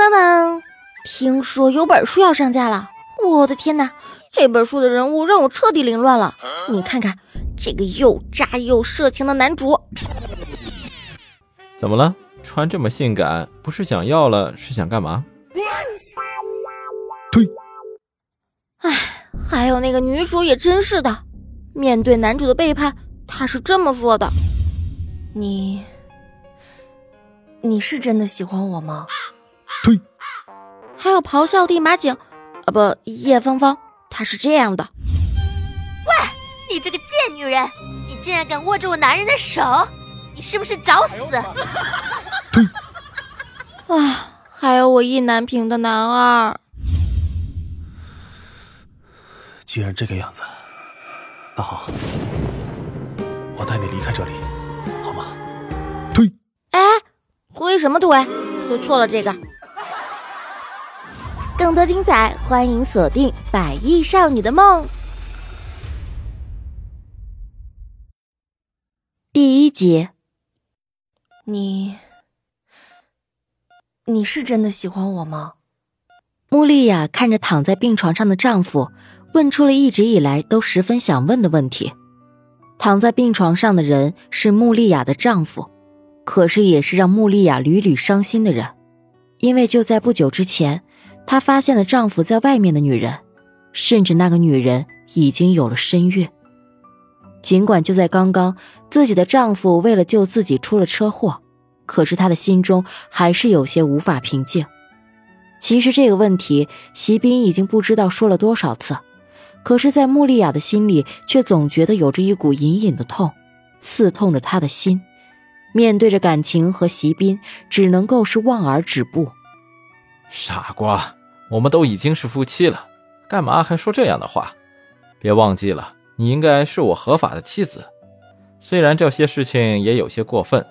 当当！听说有本书要上架了，我的天哪！这本书的人物让我彻底凌乱了。你看看这个又渣又色情的男主，怎么了？穿这么性感，不是想要了，是想干嘛？呸！哎，还有那个女主也真是的，面对男主的背叛，她是这么说的：“你，你是真的喜欢我吗？”呸！还有咆哮帝马景，啊不，叶芳芳。她是这样的，喂，你这个贱女人，你竟然敢握着我男人的手，你是不是找死？呸！啊，还有我意难平的男二。既然这个样子，那好，我带你离开这里，好吗？推！哎，推什么推？推错了这个。更多精彩，欢迎锁定《百亿少女的梦》第一集。你，你是真的喜欢我吗？穆丽亚看着躺在病床上的丈夫，问出了一直以来都十分想问的问题。躺在病床上的人是穆丽亚的丈夫，可是也是让穆丽亚屡屡伤心的人，因为就在不久之前。她发现了丈夫在外面的女人，甚至那个女人已经有了身孕。尽管就在刚刚，自己的丈夫为了救自己出了车祸，可是她的心中还是有些无法平静。其实这个问题，席斌已经不知道说了多少次，可是，在穆丽亚的心里却总觉得有着一股隐隐的痛，刺痛着她的心。面对着感情和席斌，只能够是望而止步。傻瓜，我们都已经是夫妻了，干嘛还说这样的话？别忘记了，你应该是我合法的妻子。虽然这些事情也有些过分，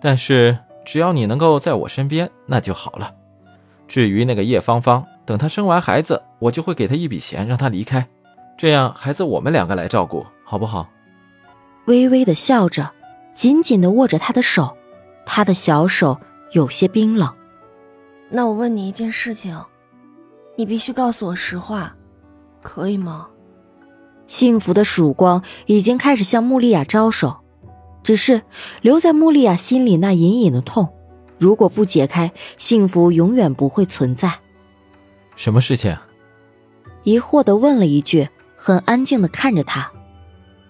但是只要你能够在我身边，那就好了。至于那个叶芳芳，等她生完孩子，我就会给她一笔钱，让她离开，这样孩子我们两个来照顾，好不好？微微的笑着，紧紧的握着她的手，他的小手有些冰冷。那我问你一件事情，你必须告诉我实话，可以吗？幸福的曙光已经开始向穆丽亚招手，只是留在穆丽亚心里那隐隐的痛，如果不解开，幸福永远不会存在。什么事情？疑惑的问了一句，很安静的看着他，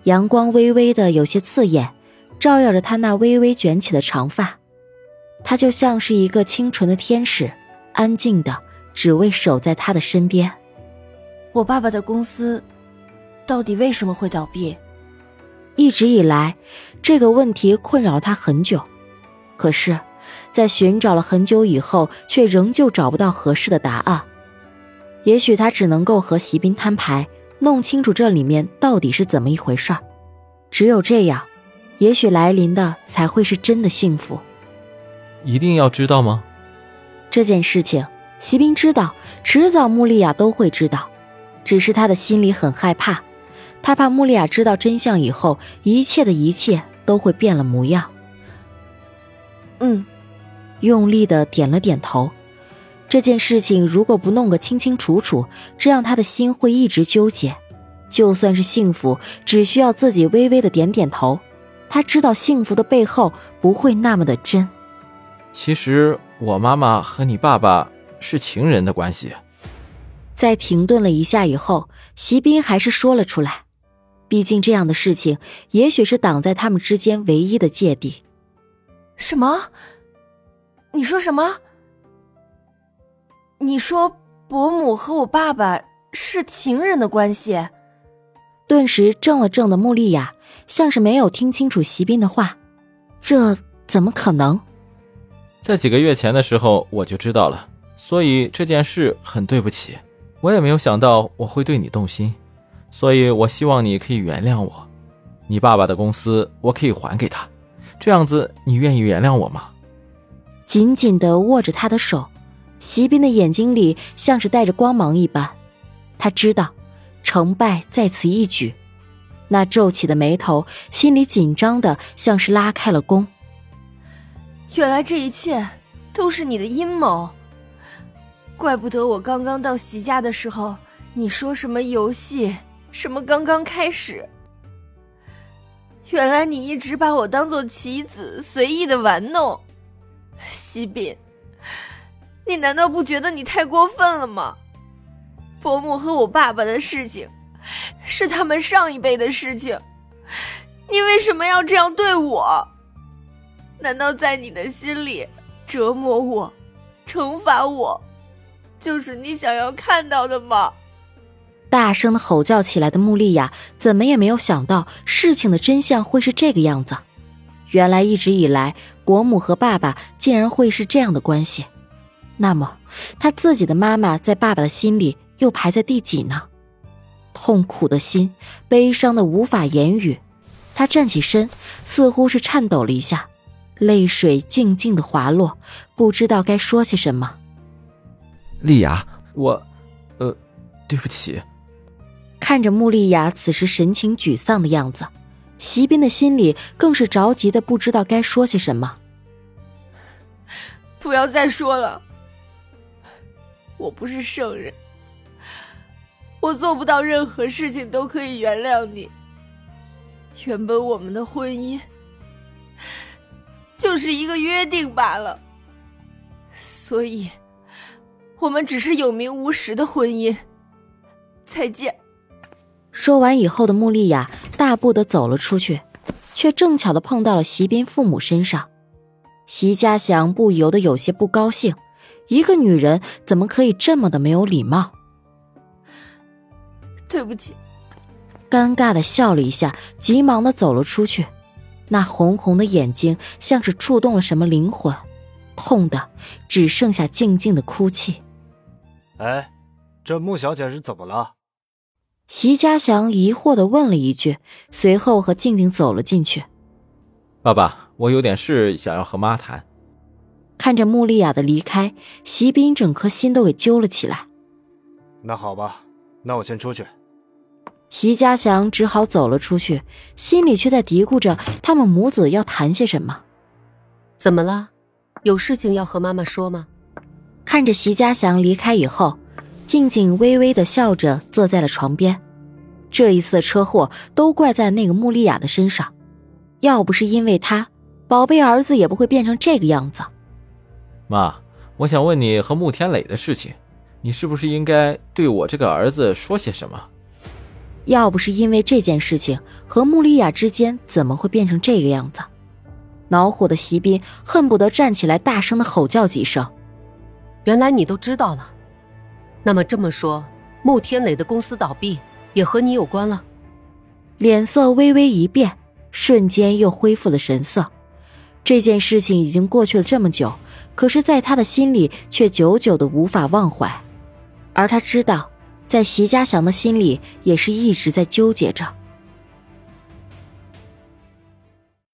阳光微微的有些刺眼，照耀着他那微微卷起的长发。他就像是一个清纯的天使，安静的只为守在他的身边。我爸爸的公司到底为什么会倒闭？一直以来，这个问题困扰了他很久。可是，在寻找了很久以后，却仍旧找不到合适的答案。也许他只能够和席斌摊牌，弄清楚这里面到底是怎么一回事儿。只有这样，也许来临的才会是真的幸福。一定要知道吗？这件事情，席斌知道，迟早穆丽亚都会知道。只是他的心里很害怕，他怕穆丽亚知道真相以后，一切的一切都会变了模样。嗯，用力的点了点头。这件事情如果不弄个清清楚楚，这样他的心会一直纠结。就算是幸福，只需要自己微微的点点头，他知道幸福的背后不会那么的真。其实我妈妈和你爸爸是情人的关系。在停顿了一下以后，席斌还是说了出来。毕竟这样的事情，也许是挡在他们之间唯一的芥蒂。什么？你说什么？你说伯母和我爸爸是情人的关系？顿时怔了怔的穆丽亚，像是没有听清楚席斌的话。这怎么可能？在几个月前的时候我就知道了，所以这件事很对不起，我也没有想到我会对你动心，所以我希望你可以原谅我。你爸爸的公司我可以还给他，这样子你愿意原谅我吗？紧紧的握着他的手，席斌的眼睛里像是带着光芒一般，他知道成败在此一举，那皱起的眉头，心里紧张的像是拉开了弓。原来这一切都是你的阴谋，怪不得我刚刚到席家的时候，你说什么游戏，什么刚刚开始。原来你一直把我当做棋子，随意的玩弄。席斌，你难道不觉得你太过分了吗？伯母和我爸爸的事情，是他们上一辈的事情，你为什么要这样对我？难道在你的心里，折磨我、惩罚我，就是你想要看到的吗？大声的吼叫起来的穆丽亚，怎么也没有想到事情的真相会是这个样子。原来一直以来，伯母和爸爸竟然会是这样的关系。那么，他自己的妈妈在爸爸的心里又排在第几呢？痛苦的心，悲伤的无法言语。他站起身，似乎是颤抖了一下，泪水静静的滑落，不知道该说些什么。丽雅，我，呃，对不起。看着穆丽雅此时神情沮丧的样子，席斌的心里更是着急的不知道该说些什么。不要再说了，我不是圣人，我做不到任何事情都可以原谅你。原本我们的婚姻就是一个约定罢了，所以，我们只是有名无实的婚姻。再见。说完以后的穆丽雅大步的走了出去，却正巧的碰到了席斌父母身上。席家祥不由得有些不高兴，一个女人怎么可以这么的没有礼貌？对不起，尴尬的笑了一下，急忙的走了出去。那红红的眼睛像是触动了什么灵魂，痛的只剩下静静的哭泣。哎，这穆小姐是怎么了？席家祥疑惑的问了一句，随后和静静走了进去。爸爸，我有点事想要和妈谈。看着穆丽亚的离开，席斌整颗心都给揪了起来。那好吧，那我先出去。席家祥只好走了出去，心里却在嘀咕着他们母子要谈些什么。怎么了？有事情要和妈妈说吗？看着席家祥离开以后。静静微微的笑着坐在了床边，这一次的车祸都怪在那个穆丽亚的身上，要不是因为她，宝贝儿子也不会变成这个样子。妈，我想问你和穆天磊的事情，你是不是应该对我这个儿子说些什么？要不是因为这件事情，和穆丽亚之间怎么会变成这个样子？恼火的席斌恨不得站起来大声的吼叫几声。原来你都知道了。那么这么说，穆天磊的公司倒闭也和你有关了。脸色微微一变，瞬间又恢复了神色。这件事情已经过去了这么久，可是，在他的心里却久久的无法忘怀。而他知道，在席家祥的心里也是一直在纠结着。